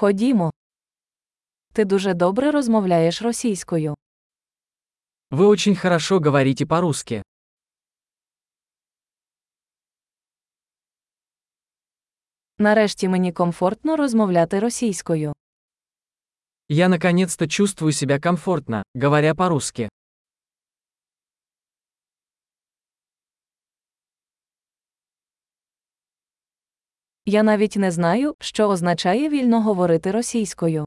Ходімо. Ти дуже добре розмовляєш російською. Вы очень хорошо говорите по-русски. Нарешті мені комфортно розмовляти російською. Я наконец-то чувствую себя комфортно, говоря по-русски. Я навіть не знаю, що означає вільно говорити російською.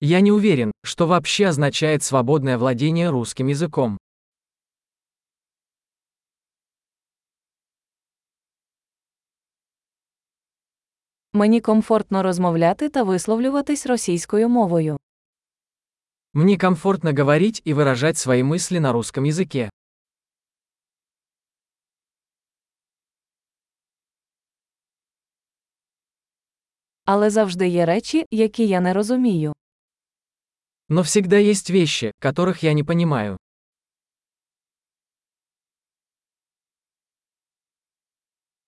Я не уверен, что вообще означает свободное владение русским языком. Мені комфортно розмовляти та висловлюватись російською мовою. Мне комфортно говорить и выражать свои мысли на русском языке. Але завжди є речі, які я не розумію. Но всегда есть вещи, которых я не понимаю.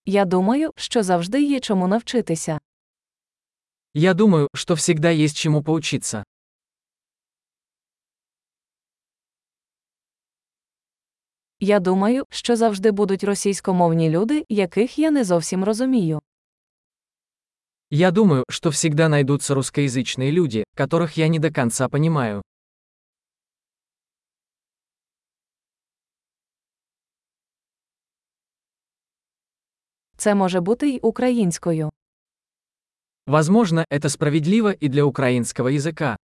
Я думаю, що завжди є чому навчитися. Я думаю, что всегда есть чему поучиться. Я думаю, що завжди будуть російськомовні люди, яких я не зовсім розумію. Я думаю, что всегда найдутся русскоязычные люди, которых я не до конца понимаю. Це може бути й українською. Возможно, это справедливо и для украинского языка.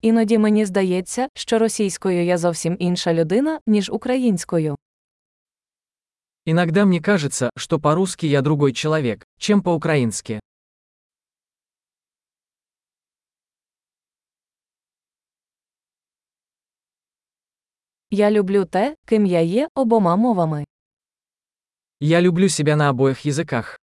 Іноді мені здається, що російською я зовсім інша людина, ніж українською. Иногда мне кажется, что по-русски я другой человек, чем по-украински. Я люблю те, ким я є обома мовами. Я люблю себя на обоих языках.